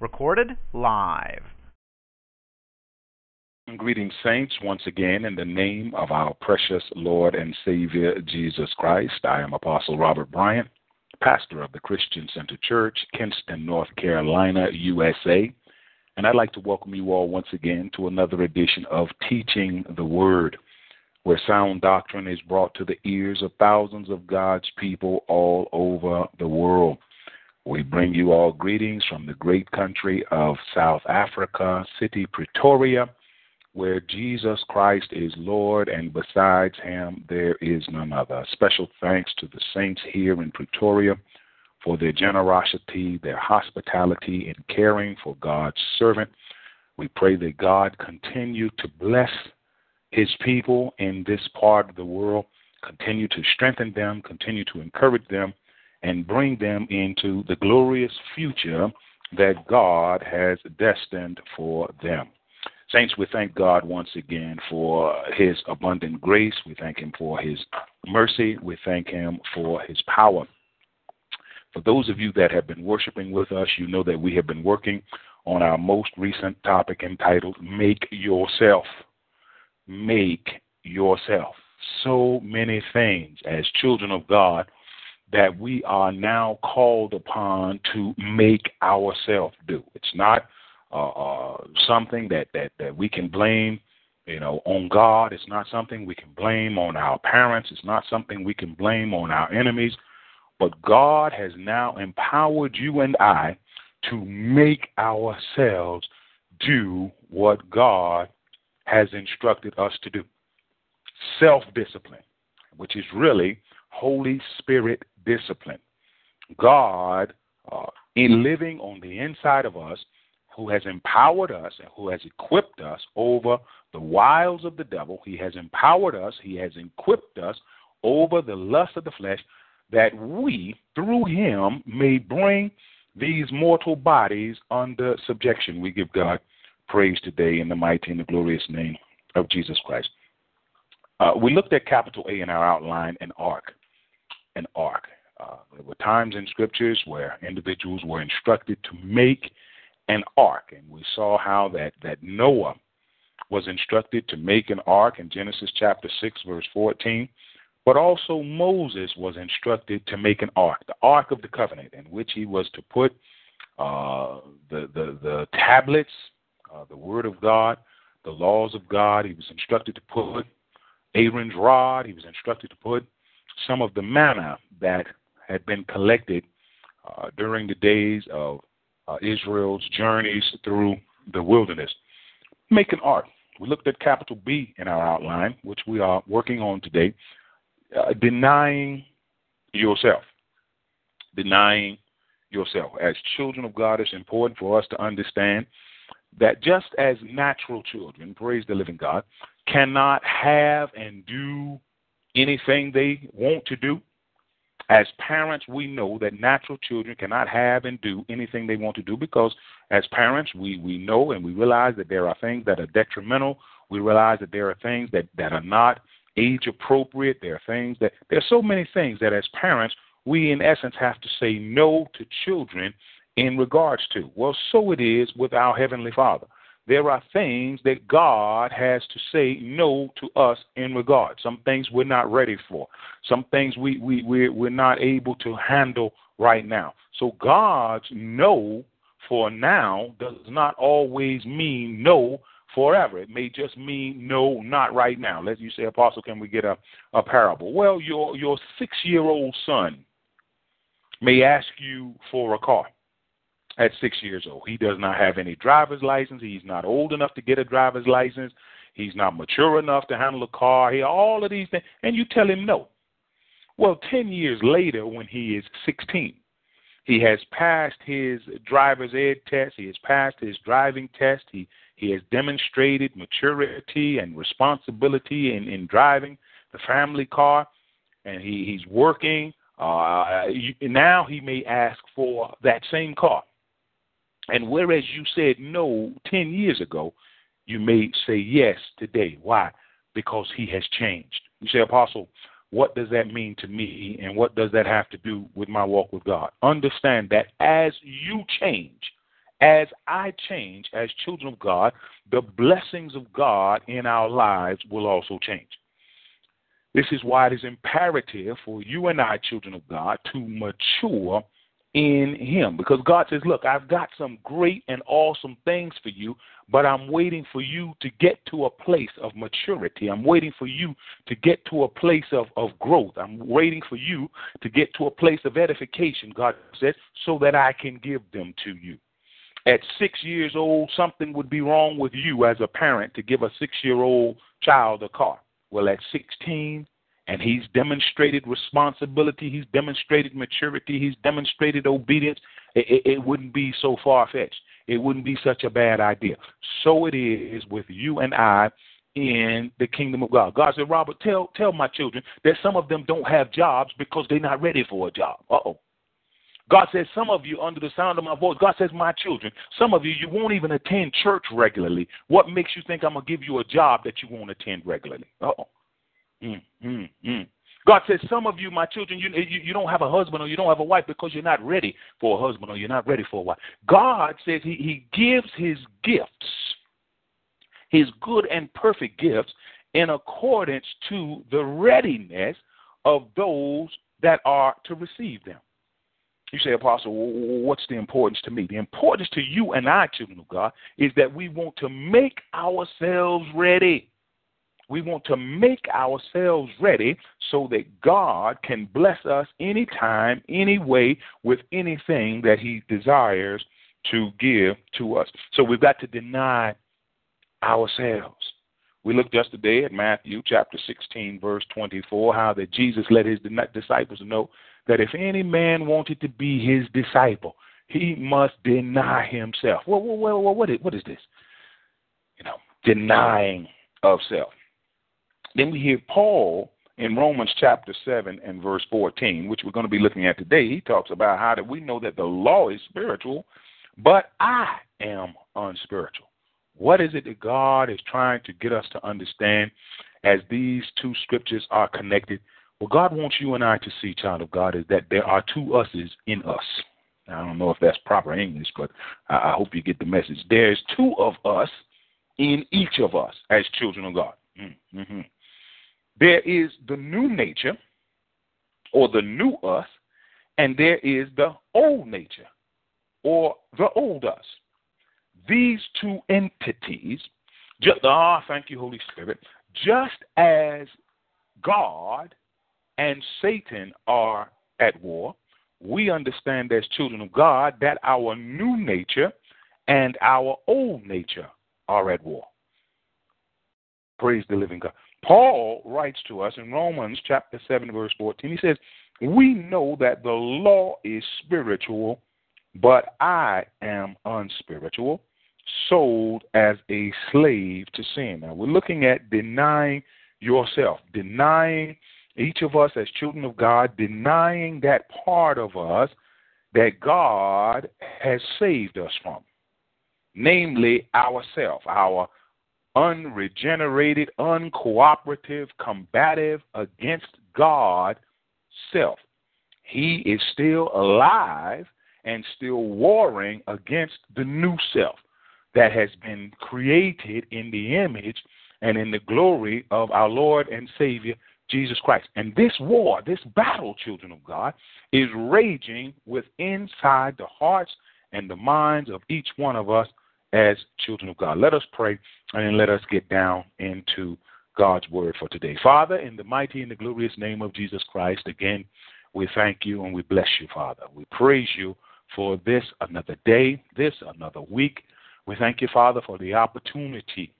Recorded live. Greetings, saints, once again in the name of our precious Lord and Savior Jesus Christ. I am Apostle Robert Bryant, pastor of the Christian Center Church, Kinston, North Carolina, USA. And I'd like to welcome you all once again to another edition of Teaching the Word, where sound doctrine is brought to the ears of thousands of God's people all over the world. We bring you all greetings from the great country of South Africa, city Pretoria, where Jesus Christ is Lord, and besides him there is none other. Special thanks to the saints here in Pretoria for their generosity, their hospitality, and caring for God's servant. We pray that God continue to bless his people in this part of the world, continue to strengthen them, continue to encourage them and bring them into the glorious future that God has destined for them. Saints, we thank God once again for his abundant grace. We thank him for his mercy. We thank him for his power. For those of you that have been worshiping with us, you know that we have been working on our most recent topic entitled Make Yourself. Make Yourself. So many things as children of God that we are now called upon to make ourselves do. It's not uh, uh, something that, that, that we can blame, you know, on God. It's not something we can blame on our parents. It's not something we can blame on our enemies. But God has now empowered you and I to make ourselves do what God has instructed us to do. Self discipline, which is really Holy Spirit discipline. God, uh, in living on the inside of us, who has empowered us and who has equipped us over the wiles of the devil, he has empowered us, he has equipped us over the lust of the flesh, that we, through him, may bring these mortal bodies under subjection. We give God praise today in the mighty and the glorious name of Jesus Christ. Uh, we looked at capital A in our outline, an ark. An ark. Uh, there were times in scriptures where individuals were instructed to make an ark, and we saw how that, that Noah was instructed to make an ark in Genesis chapter 6, verse 14. But also Moses was instructed to make an ark, the ark of the covenant, in which he was to put uh, the, the, the tablets, uh, the word of God, the laws of God. He was instructed to put Aaron's rod. He was instructed to put some of the manna that had been collected uh, during the days of uh, Israel's journeys through the wilderness. Make an ark. We looked at capital B in our outline, which we are working on today. Uh, denying yourself. Denying yourself. As children of God, it's important for us to understand that just as natural children, praise the living God, cannot have and do anything they want to do, as parents, we know that natural children cannot have and do anything they want to do because, as parents, we, we know and we realize that there are things that are detrimental. We realize that there are things that, that are not age appropriate. There are things that, there are so many things that, as parents, we in essence have to say no to children in regards to. Well, so it is with our Heavenly Father there are things that God has to say no to us in regard. Some things we're not ready for. Some things we, we, we're, we're not able to handle right now. So God's no for now does not always mean no forever. It may just mean no, not right now. Let you say, Apostle, can we get a, a parable? Well, your your six year old son may ask you for a car at six years old. He does not have any driver's license. He's not old enough to get a driver's license. He's not mature enough to handle a car. He all of these things, and you tell him no. Well, ten years later, when he is 16, he has passed his driver's ed test. He has passed his driving test. He he has demonstrated maturity and responsibility in, in driving the family car, and he, he's working. Uh, now he may ask for that same car. And whereas you said no 10 years ago, you may say yes today. Why? Because he has changed. You say, Apostle, what does that mean to me and what does that have to do with my walk with God? Understand that as you change, as I change as children of God, the blessings of God in our lives will also change. This is why it is imperative for you and I, children of God, to mature in Him. Because God says, Look, I've got some great and awesome things for you, but I'm waiting for you to get to a place of maturity. I'm waiting for you to get to a place of, of growth. I'm waiting for you to get to a place of edification, God says, so that I can give them to you. At six years old, something would be wrong with you as a parent to give a six year old child a car. Well, at 16, and he's demonstrated responsibility, he's demonstrated maturity, he's demonstrated obedience, it, it, it wouldn't be so far fetched. It wouldn't be such a bad idea. So it is with you and I in the kingdom of God. God said, Robert, tell tell my children that some of them don't have jobs because they're not ready for a job. Uh oh. God says, some of you, under the sound of my voice, God says, my children, some of you, you won't even attend church regularly. What makes you think I'm going to give you a job that you won't attend regularly? Uh oh. Mm, mm, mm. God says, some of you, my children, you, you, you don't have a husband or you don't have a wife because you're not ready for a husband or you're not ready for a wife. God says he, he gives his gifts, his good and perfect gifts, in accordance to the readiness of those that are to receive them. You say, Apostle, what's the importance to me? The importance to you and I, children of God, is that we want to make ourselves ready. We want to make ourselves ready so that God can bless us anytime, any way, with anything that He desires to give to us. So we've got to deny ourselves. We looked yesterday at Matthew chapter 16, verse 24, how that Jesus let his disciples know that if any man wanted to be his disciple, he must deny himself. Well, well, well, what is, what is this? You know, denying of self. Then we hear Paul in Romans chapter 7 and verse 14, which we're going to be looking at today. He talks about how that we know that the law is spiritual, but I am unspiritual. What is it that God is trying to get us to understand as these two scriptures are connected? What God wants you and I to see, child of God, is that there are two us's in us. I don't know if that's proper English, but I, hope you get the message. There's two of us in each of us as children of God. Mm-hmm. There is the new nature, or the new us, and there is the old nature, or the old us. These two entities, just, ah, thank you, Holy Spirit, just as God and Satan are at war, we understand as children of God that our new nature and our old nature are at war. Praise the living God. Paul writes to us in Romans chapter 7, verse 14. He says, We know that the law is spiritual, but I am unspiritual, sold as a slave to sin. Now, we're looking at denying yourself, denying each of us as children of God, denying that part of us that God has saved us from, namely ourself, our unregenerated, uncooperative, combative against God self. He is still alive and still warring against the new self that has been created in the image and in the glory of our Lord and Savior Jesus Christ. And this war, this battle, children of God, is raging with inside the hearts and the minds of each one of us as children of God. Let us pray and then let us get down into God's word for today. Father, in the mighty and the glorious name of Jesus Christ, again, we thank you and we bless you, Father. We praise you for this another day, this another week. We thank you, Father, for the opportunity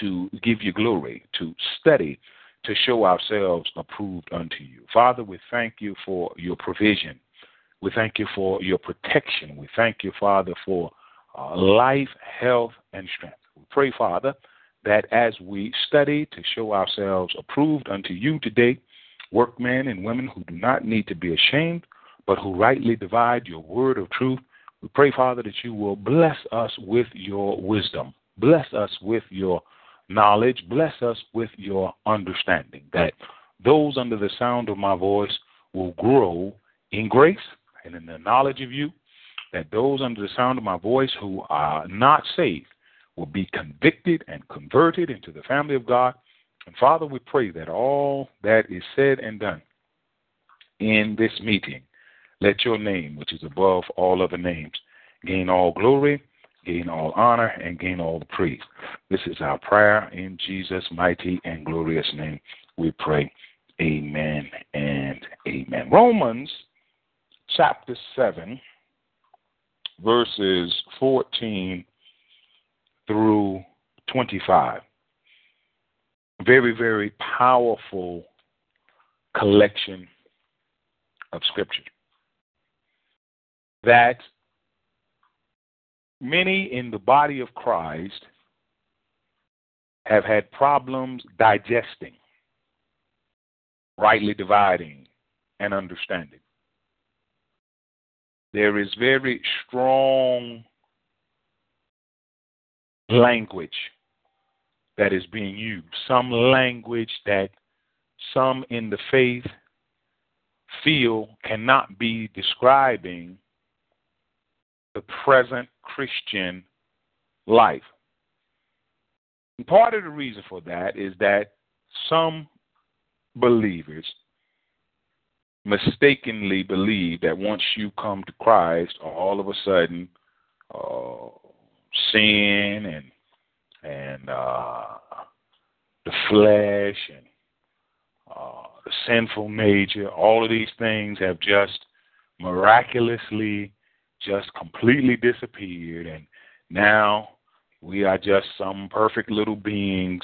to give you glory, to study, to show ourselves approved unto you. Father, we thank you for your provision. We thank you for your protection. We thank you, Father, for uh, life, health, and strength. We pray, Father, that as we study to show ourselves approved unto you today, workmen and women who do not need to be ashamed, but who rightly divide your word of truth, we pray, Father, that you will bless us with your wisdom. Bless us with your knowledge. Bless us with your understanding, that those under the sound of my voice will grow in grace and in the knowledge of you, that those under the sound of my voice who are not saved will be convicted and converted into the family of God. And Father, we pray that all that is said and done in this meeting, let your name, which is above all other names, gain all glory, gain all honor, and gain all the praise. This is our prayer in Jesus' mighty and glorious name. We pray. Amen and amen. Romans chapter 7, verses 14 through 25. Very, very powerful collection of scripture that many in the body of Christ have had problems digesting, rightly dividing, and understanding. There is very strong language that is being used, some language that some in the faith feel cannot be describing the present Christian life. And part of the reason for that is that some believers mistakenly believe that once you come to Christ, all of a sudden, uh, sin and and uh, the flesh and uh, the sinful nature, all of these things have just miraculously just completely disappeared, and now we are just some perfect little beings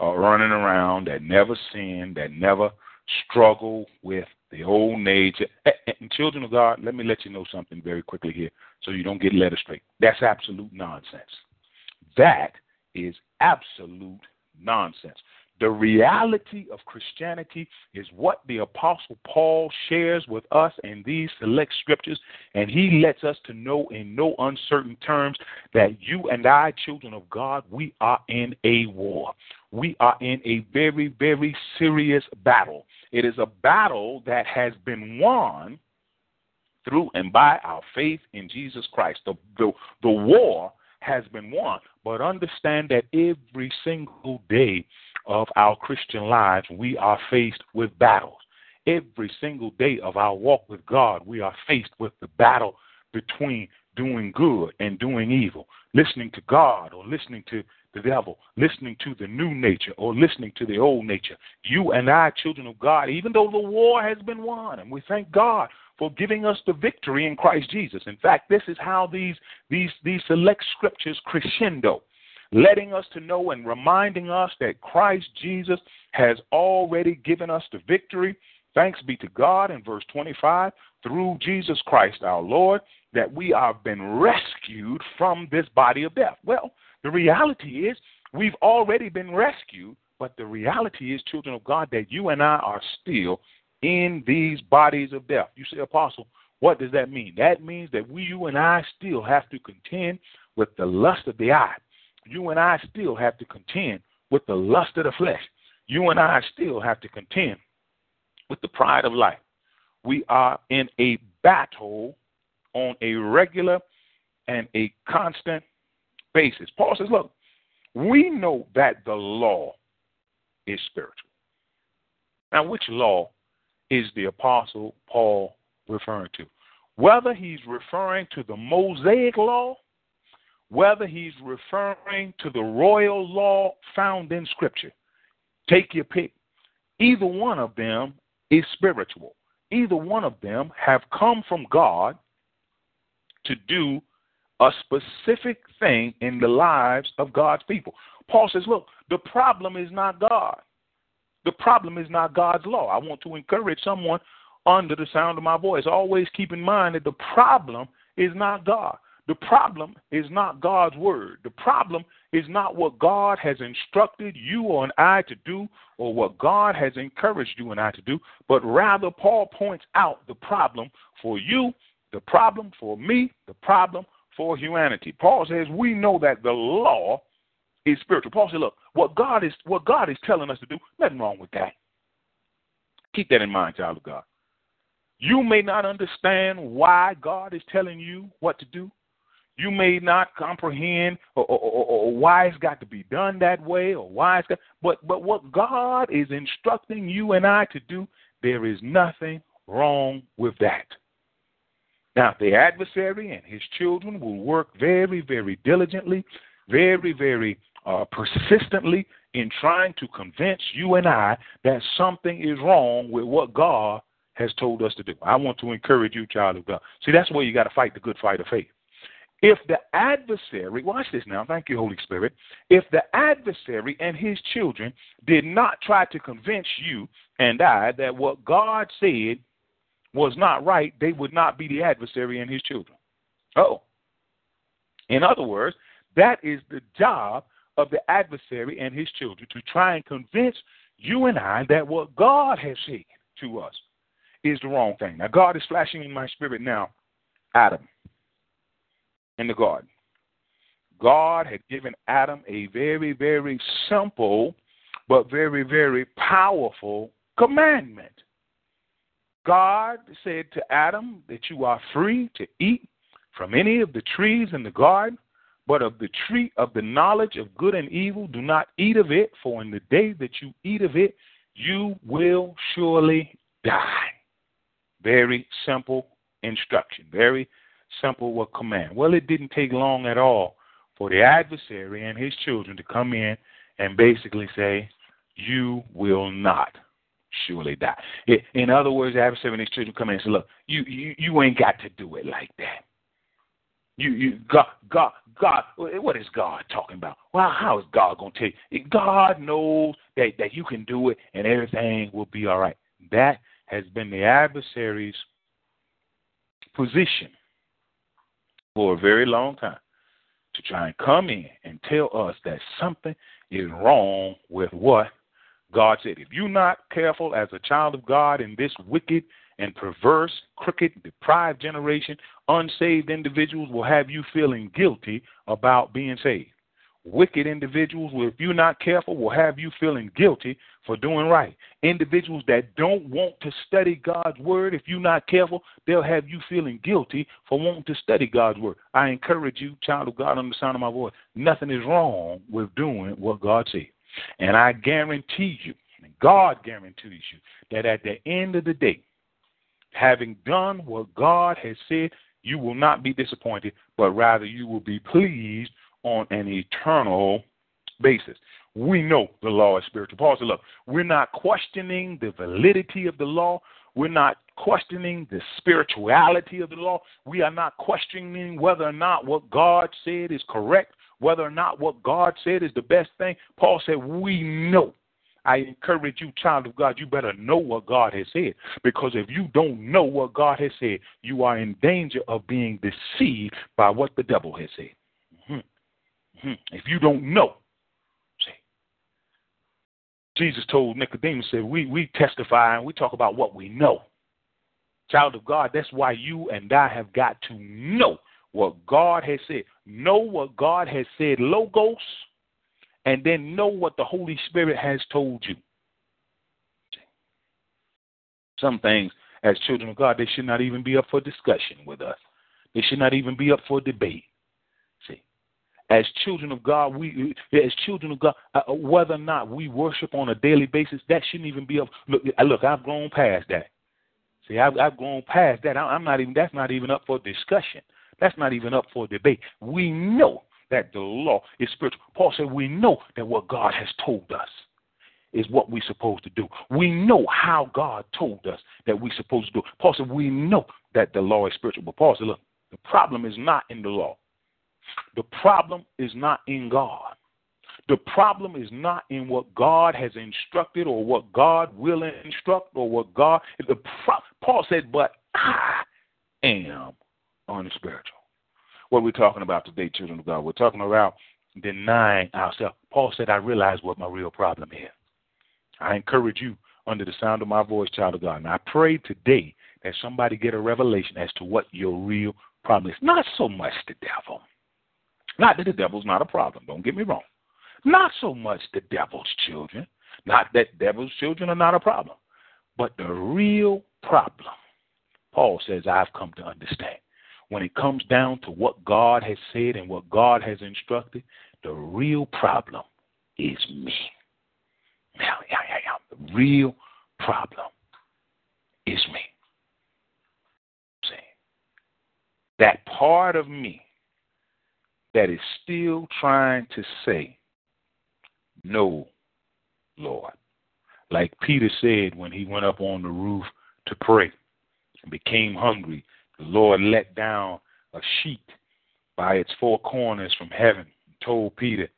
uh, running around that never sin, that never struggle with the old nature. And children of God, let me let you know something very quickly here so you don't get led astray. That's absolute nonsense. That is absolute nonsense. The reality of Christianity is what the Apostle Paul shares with us in these select scriptures, and he lets us to know in no uncertain terms that you and I, children of God, we are in a war. We are in a very, very serious battle. It is a battle that has been won through and by our faith in Jesus Christ. The, the, the war has been won, but understand that every single day of our Christian lives, we are faced with battles. Every single day of our walk with God, we are faced with the battle between doing good and doing evil, listening to God or listening to the devil, listening to the new nature or listening to the old nature. You and I, children of God, even though the war has been won, and we thank God for giving us the victory in Christ Jesus. In fact, this is how these these these select scriptures crescendo letting us to know and reminding us that Christ Jesus has already given us the victory. Thanks be to God in verse 25, through Jesus Christ our Lord, that we have been rescued from this body of death. Well, the reality is we've already been rescued, but the reality is, children of God, that you and I are still in these bodies of death. You say, Apostle, what does that mean? That means that we, you and I still have to contend with the lust of the eye, you and I still have to contend with the lust of the flesh. You and I still have to contend with the pride of life. We are in a battle on a regular and a constant basis. Paul says, look, we know that the law is spiritual. Now, which law is the Apostle Paul referring to? Whether he's referring to the Mosaic law whether he's referring to the royal law found in Scripture. Take your pick. Either one of them is spiritual. Either one of them have come from God to do a specific thing in the lives of God's people. Paul says, look, the problem is not God. The problem is not God's law. I want to encourage someone under the sound of my voice. Always keep in mind that the problem is not God. The problem is not God's word. The problem is not what God has instructed you or I to do or what God has encouraged you and I to do, but rather Paul points out the problem for you, the problem for me, the problem for humanity. Paul says we know that the law is spiritual. Paul says, look, what God is what God is telling us to do, nothing wrong with that. Keep that in mind, child of God. You may not understand why God is telling you what to do. You may not comprehend or, or, or, or why it's got to be done that way or why it's got, but but what God is instructing you and I to do, there is nothing wrong with that. Now, the adversary and his children will work very, very diligently, very, very uh, persistently in trying to convince you and I that something is wrong with what God has told us to do. I want to encourage you, child of God. See, that's where you got to fight the good fight of faith. If the adversary, watch this now, thank you, Holy Spirit. If the adversary and his children did not try to convince you and I that what God said was not right, they would not be the adversary and his children. Oh. In other words, that is the job of the adversary and his children to try and convince you and I that what God has said to us is the wrong thing. Now, God is flashing in my spirit now Adam in the garden. God had given Adam a very, very simple but very, very powerful commandment. God said to Adam that you are free to eat from any of the trees in the garden, but of the tree of the knowledge of good and evil, do not eat of it, for in the day that you eat of it, you will surely die. Very simple instruction, very simple command. Well, it didn't take long at all for the adversary and his children to come in and basically say, You will not surely die. In other words, the adversary and his children come in and say, Look, you, you, you ain't got to do it like that. You, you, God, God, God. What is God talking about? Well, how is God going to tell you? God knows that that you can do it, and everything will be all right. That has been the adversary's position for a very long time to try and come in and tell us that something is wrong with what God said. If you're not careful as a child of God in this wicked and perverse, crooked, deprived generation, unsaved individuals will have you feeling guilty about being saved. Wicked individuals, if you're not careful, will have you feeling guilty for doing right. Individuals that don't want to study God's word, if you're not careful, they'll have you feeling guilty for wanting to study God's word. I encourage you, child of God, on the sound of my voice, nothing is wrong with doing what God said. And I guarantee you, God guarantees you, that at the end of the day, having done what God has said, you will not be disappointed, but rather you will be pleased on an eternal basis. We know the law is spiritual. Paul said, look, we're not questioning the validity of the law. We're not questioning the spirituality of the law. We are not questioning whether or not what God said is correct, whether or not what God said is the best thing. Paul said, we know. I encourage you, child of God, you better know what God has said. Because if you don't know what God has said, you are in danger of being deceived by what the devil has said. Hmm. If you don't know, see, Jesus told Nicodemus, said, we, we testify and we talk about what we know. Child of God, that's why you and I have got to know what God has said. Know what God has said, logos, and then know what the Holy Spirit has told you. Some things, as children of God, they should not even be up for discussion with us. They should not even be up for debate See, as children of God, we as children of God, uh, whether or not we worship on a daily basis, that shouldn't even be up. Look, look, I've grown past that. See, I've, I've grown past that. I'm not even. That's not even up for discussion. That's not even up for debate. We know that the law is spiritual. Paul said we know that what God has told us is what we're supposed to do. We know how God told us that we're supposed to do. Paul said we know that the law is spiritual. But Paul said, look, the problem is not in the law. The problem is not in God. The problem is not in what God has instructed or what God will instruct or what God. The Paul said, "But I am unspiritual." What we're talking about today, children of God, we're talking about denying ourselves. Paul said, "I realize what my real problem is." I encourage you, under the sound of my voice, child of God, and I pray today that somebody get a revelation as to what your real problem is. Not so much the devil. Not that the devil's not a problem, don't get me wrong. Not so much the devil's children. Not that devil's children are not a problem. But the real problem, Paul says, I've come to understand. When it comes down to what God has said and what God has instructed, the real problem is me. Now, yeah, yeah, yeah. The real problem is me. See, that part of me that is still trying to say, No, Lord. Like Peter said when he went up on the roof to pray and became hungry, the Lord let down a sheet by its four corners from heaven and told Peter,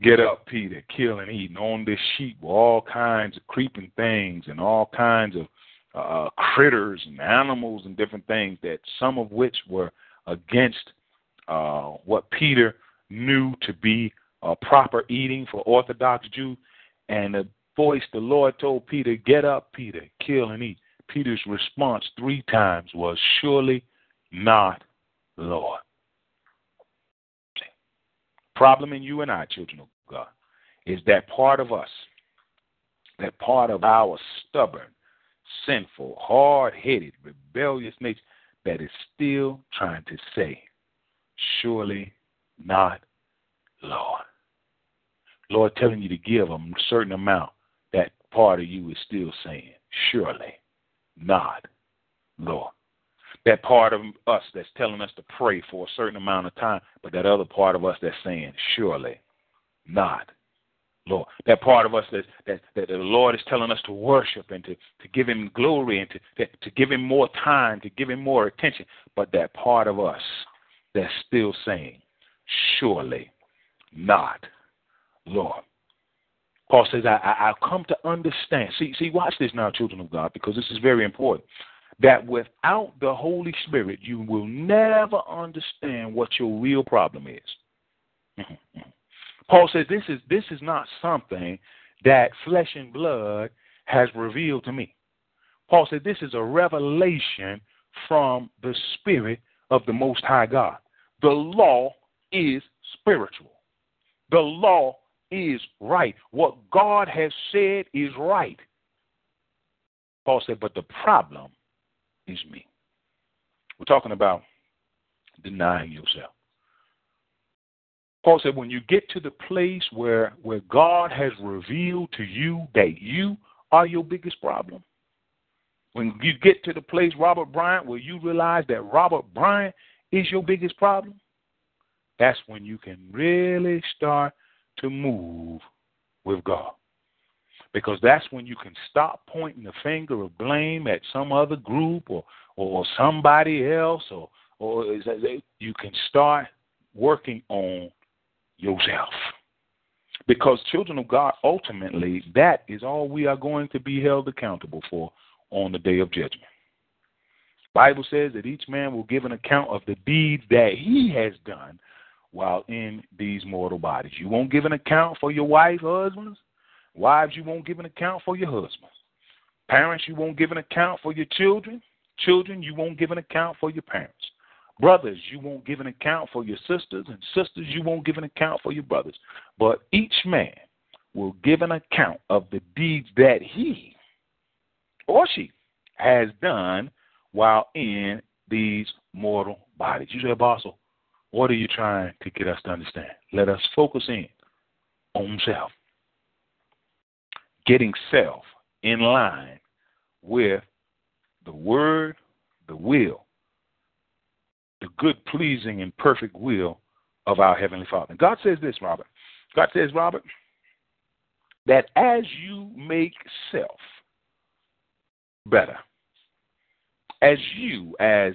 Get up, Peter, kill and eat. And on this sheet were all kinds of creeping things and all kinds of uh, critters and animals and different things that some of which were against uh, what Peter knew to be uh, proper eating for Orthodox Jews. And the voice, the Lord told Peter, Get up, Peter, kill and eat. Peter's response three times was, Surely not, Lord. Problem in you and I, children of God, is that part of us, that part of our stubborn, sinful, hard headed, rebellious nature that is still trying to say, Surely not, Lord. Lord telling you to give a certain amount, that part of you is still saying, Surely not, Lord. That part of us that's telling us to pray for a certain amount of time, but that other part of us that's saying, Surely not, Lord. That part of us that, that, that the Lord is telling us to worship and to, to give Him glory and to, to give Him more time, to give Him more attention, but that part of us that's still saying, Surely not, Lord. Paul says, I, I, I've come to understand. See, see, watch this now, children of God, because this is very important. That without the Holy Spirit, you will never understand what your real problem is. Paul says this is this is not something that flesh and blood has revealed to me. Paul said this is a revelation from the Spirit of the Most High God. The law is spiritual. The law is right. What God has said is right. Paul said, but the problem is me. We're talking about denying yourself. Paul said, when you get to the place where, where God has revealed to you that you are your biggest problem, when you get to the place, Robert Bryant, where you realize that Robert Bryant is your biggest problem, that's when you can really start to move with God. Because that's when you can stop pointing the finger of blame at some other group or, or somebody else, or, or you can start working on yourself. Because children of God, ultimately, that is all we are going to be held accountable for on the day of judgment. Bible says that each man will give an account of the deeds that he has done while in these mortal bodies. You won't give an account for your wife, husbands. Wives, you won't give an account for your husbands. Parents, you won't give an account for your children. Children, you won't give an account for your parents. Brothers, you won't give an account for your sisters, and sisters, you won't give an account for your brothers. But each man will give an account of the deeds that he or she has done while in these mortal bodies. You say, Apostle, what are you trying to get us to understand? Let us focus in on self. Getting self in line with the word, the will, the good, pleasing, and perfect will of our Heavenly Father. God says this, Robert. God says, Robert, that as you make self better, as you, as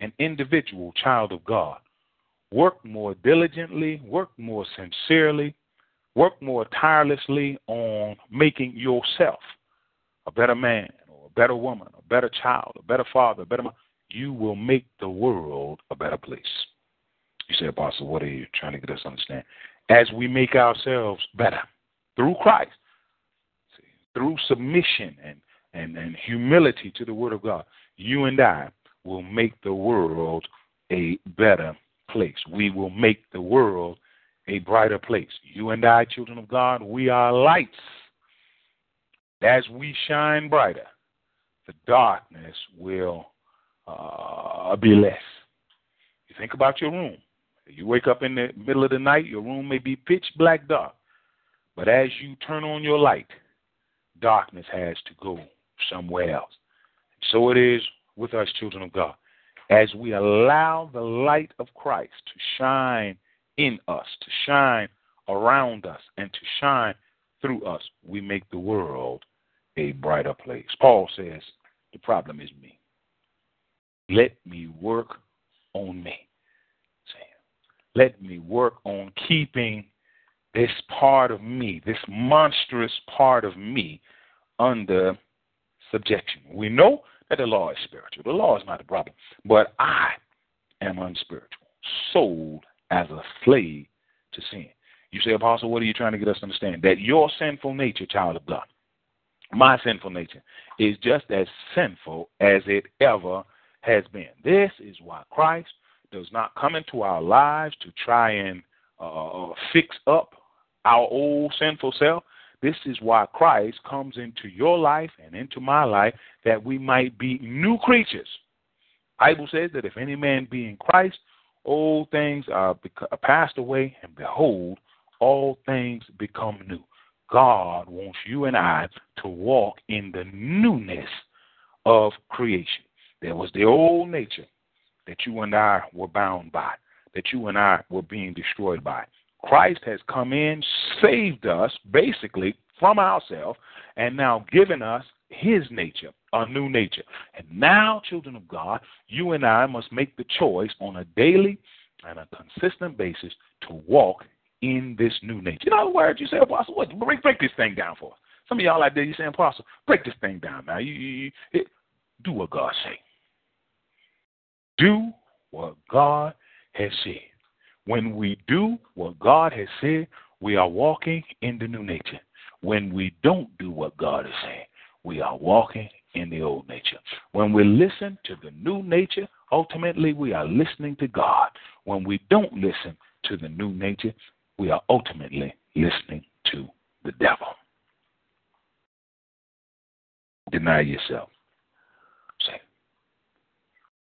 an individual child of God, work more diligently, work more sincerely, work more tirelessly on making yourself a better man or a better woman, a better child, a better father, a better mother, you will make the world a better place. You say, Apostle, what are you trying to get us to understand? As we make ourselves better through Christ, see, through submission and, and, and humility to the Word of God, you and I will make the world a better place. We will make the world a brighter place. You and I, children of God, we are lights As we shine brighter, the darkness will uh, be less. You think about your room. You wake up in the middle of the night, your room may be pitch black dark. But as you turn on your light, darkness has to go somewhere else. So it is with us, children of God. As we allow the light of Christ to shine in us, to shine around us, and to shine through us, we make the world a brighter place. Paul says, The problem is me. Let me work on me. Let me work on keeping this part of me, this monstrous part of me, under subjection. We know that the law is spiritual. The law is not the problem. But I am unspiritual, sold as a slave to sin. You say, Apostle, what are you trying to get us to understand? That your sinful nature, child of God, my sinful nature, is just as sinful as it ever has been. This is why Christ does not come into our lives to try and uh, fix up our old sinful self. This is why Christ comes into your life and into my life that we might be new creatures. Bible says that if any man be in Christ, old things are passed away, and behold, all things become new. God wants you and I to walk in the newness of creation. There was the old nature that you and I were bound by, that you and I were being destroyed by. Christ has come in, saved us basically from ourselves, and now given us his nature, a new nature. And now, children of God, you and I must make the choice on a daily and a consistent basis to walk in this new nature. In other words, you say, Apostle, what? Break, break this thing down for us. Some of y'all out there, you saying, Apostle, break this thing down now. You, you, you, do what God say. Do what God has said. When we do what God has said, we are walking in the new nature. When we don't do what God is saying, we are walking in the old nature. When we listen to the new nature, ultimately we are listening to God. When we don't listen to the new nature, we are ultimately listening to the devil. Deny yourself. Say,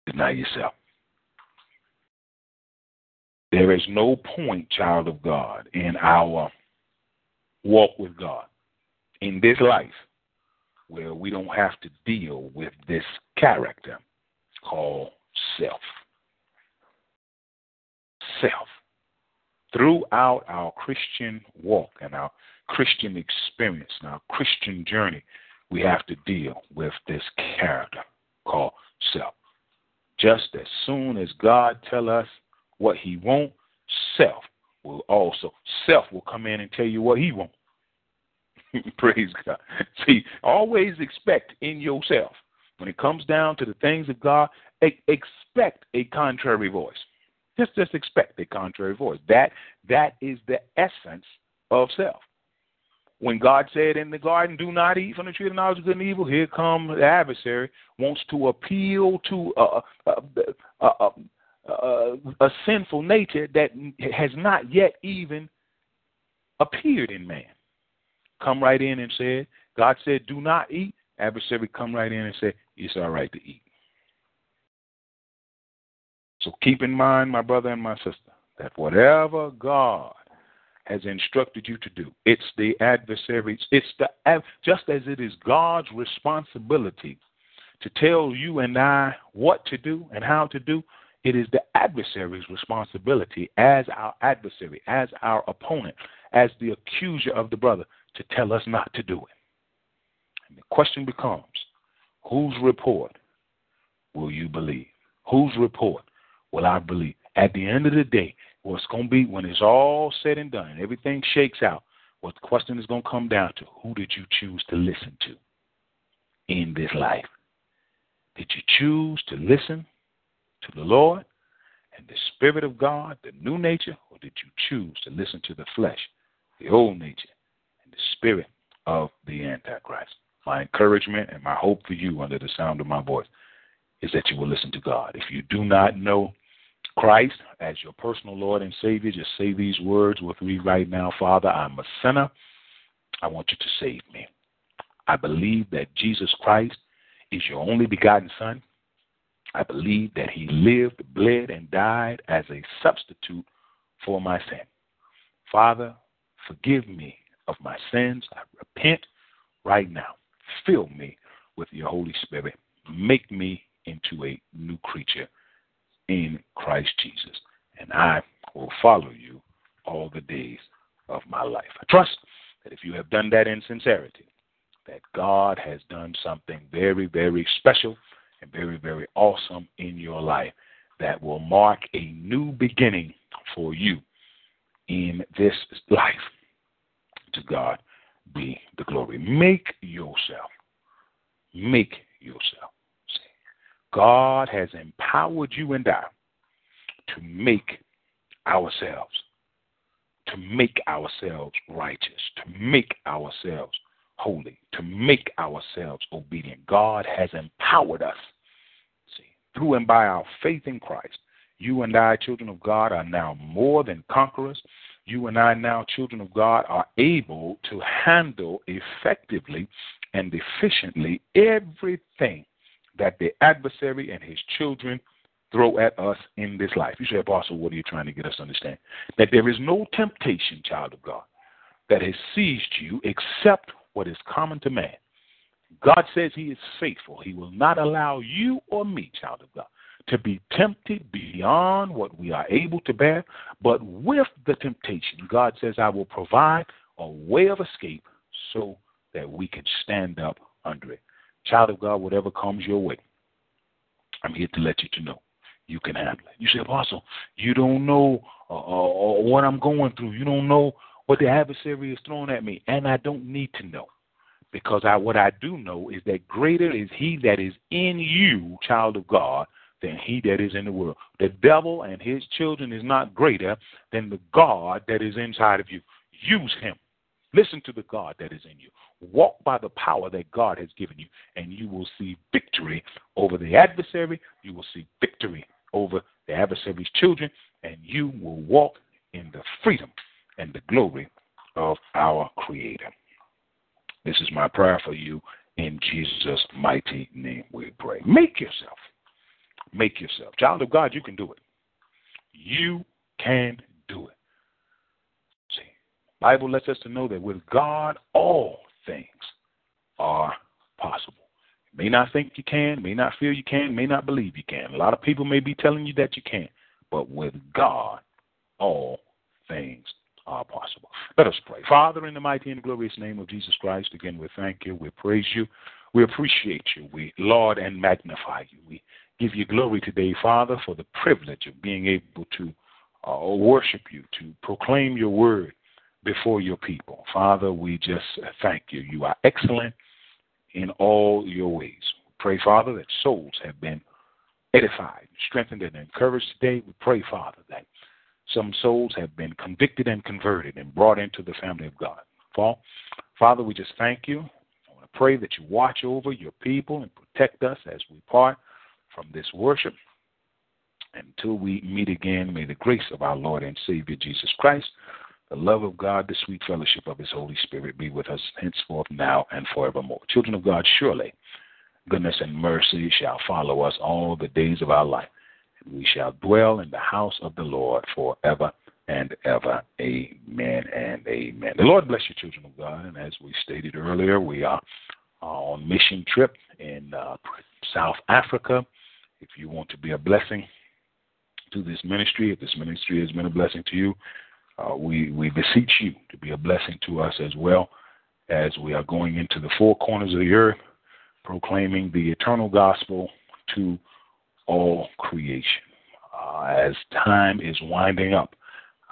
deny yourself. There is no point, child of God, in our walk with God in this life where we don't have to deal with this character called self. Self. Throughout our Christian walk and our Christian experience and our Christian journey, we have to deal with this character called self. Just as soon as God tell us what he want, self will also self will come in and tell you what he want. Praise God. See, always expect in yourself when it comes down to the things of God, expect a contrary voice. Just just expect a contrary voice. That that is the essence of self. When God said in the garden, "Do not eat from the tree of knowledge of good and evil," here comes the adversary wants to appeal to uh, uh, uh, uh a sinful nature that has not yet even appeared in man. Come right in and said, God said, do not eat. Adversary come right in and say, it's all right to eat. So keep in mind, my brother and my sister, that whatever God has instructed you to do, it's the adversary's, it's the just as it is God's responsibility to tell you and I what to do and how to do, it is the adversary's responsibility as our adversary, as our opponent, as the accuser of the brother to tell us not to do it. And the question becomes whose report will you believe? Whose report will I believe? At the end of the day, what's going to be when it's all said and done, everything shakes out, what the question is going to come down to who did you choose to listen to in this life? Did you choose to listen to the Lord and the Spirit of God, the new nature, or did you choose to listen to the flesh, the old nature, and the spirit of the Antichrist? My encouragement and my hope for you under the sound of my voice is that you will listen to God. If you do not know Christ as your personal Lord and Savior, just say these words with me right now Father, I'm a sinner. I want you to save me. I believe that Jesus Christ is your only begotten Son. I believe that he lived, bled, and died as a substitute for my sin. Father, forgive me of my sins. I repent right now. Fill me with your Holy Spirit. Make me into a new creature in Christ Jesus. And I will follow you all the days of my life. I trust that if you have done that in sincerity, that God has done something very, very special and very, very awesome in your life that will mark a new beginning for you in this life. To God be the glory. Make yourself, make yourself. God has empowered you and I to make ourselves, to make ourselves righteous, to make ourselves holy, to make ourselves obedient. God has empowered us. Through and by our faith in Christ, you and I, children of God, are now more than conquerors. You and I, now children of God, are able to handle effectively and efficiently everything that the adversary and his children throw at us in this life. You say, Apostle, what are you trying to get us to understand? That there is no temptation, child of God, that has seized you except what is common to man. God says he is faithful. He will not allow you or me, child of God, to be tempted beyond what we are able to bear. But with the temptation, God says, I will provide a way of escape so that we can stand up under it. Child of God, whatever comes your way, I'm here to let you to know you can handle it. You say, Apostle, you don't know uh, uh, what I'm going through. You don't know what the adversary is throwing at me, and I don't need to know. Because I, what I do know is that greater is he that is in you, child of God, than he that is in the world. The devil and his children is not greater than the God that is inside of you. Use him. Listen to the God that is in you. Walk by the power that God has given you, and you will see victory over the adversary. You will see victory over the adversary's children, and you will walk in the freedom and the glory of our Creator. This is my prayer for you. In Jesus' mighty name we pray. Make yourself. Make yourself. Child of God, you can do it. You can do it. See, Bible lets us to know that with God all things are possible. You may not think you can, may not feel you can, may not believe you can. A lot of people may be telling you that you can't. but with God all things are possible. Let us pray. Father, in the mighty and glorious name of Jesus Christ, again, we thank you, we praise you, we appreciate you, we laud and magnify you. We give you glory today, Father, for the privilege of being able to uh, worship you, to proclaim your word before your people. Father, we just thank you. You are excellent in all your ways. Pray, Father, that souls have been edified, strengthened, and encouraged today. We pray, Father, that some souls have been convicted and converted and brought into the family of God. Father, we just thank you. I want to pray that you watch over your people and protect us as we part from this worship. Until we meet again, may the grace of our Lord and Savior Jesus Christ, the love of God, the sweet fellowship of His Holy Spirit be with us henceforth, now, and forevermore. Children of God, surely goodness and mercy shall follow us all the days of our life we shall dwell in the house of the Lord forever and ever. Amen and amen. The Lord bless you, children of God. And as we stated earlier, we are uh, on mission trip in uh, South Africa. If you want to be a blessing to this ministry, if this ministry has been a blessing to you, uh, we, we beseech you to be a blessing to us as well as we are going into the four corners of the earth, proclaiming the eternal gospel to all creation. Uh, as time is winding up,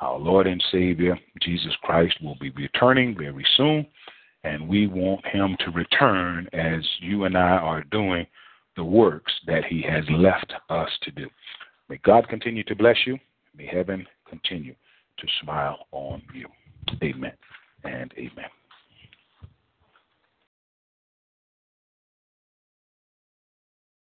our Lord and Savior, Jesus Christ, will be returning very soon, and we want him to return as you and I are doing the works that he has left us to do. May God continue to bless you. May heaven continue to smile on you. Amen and amen.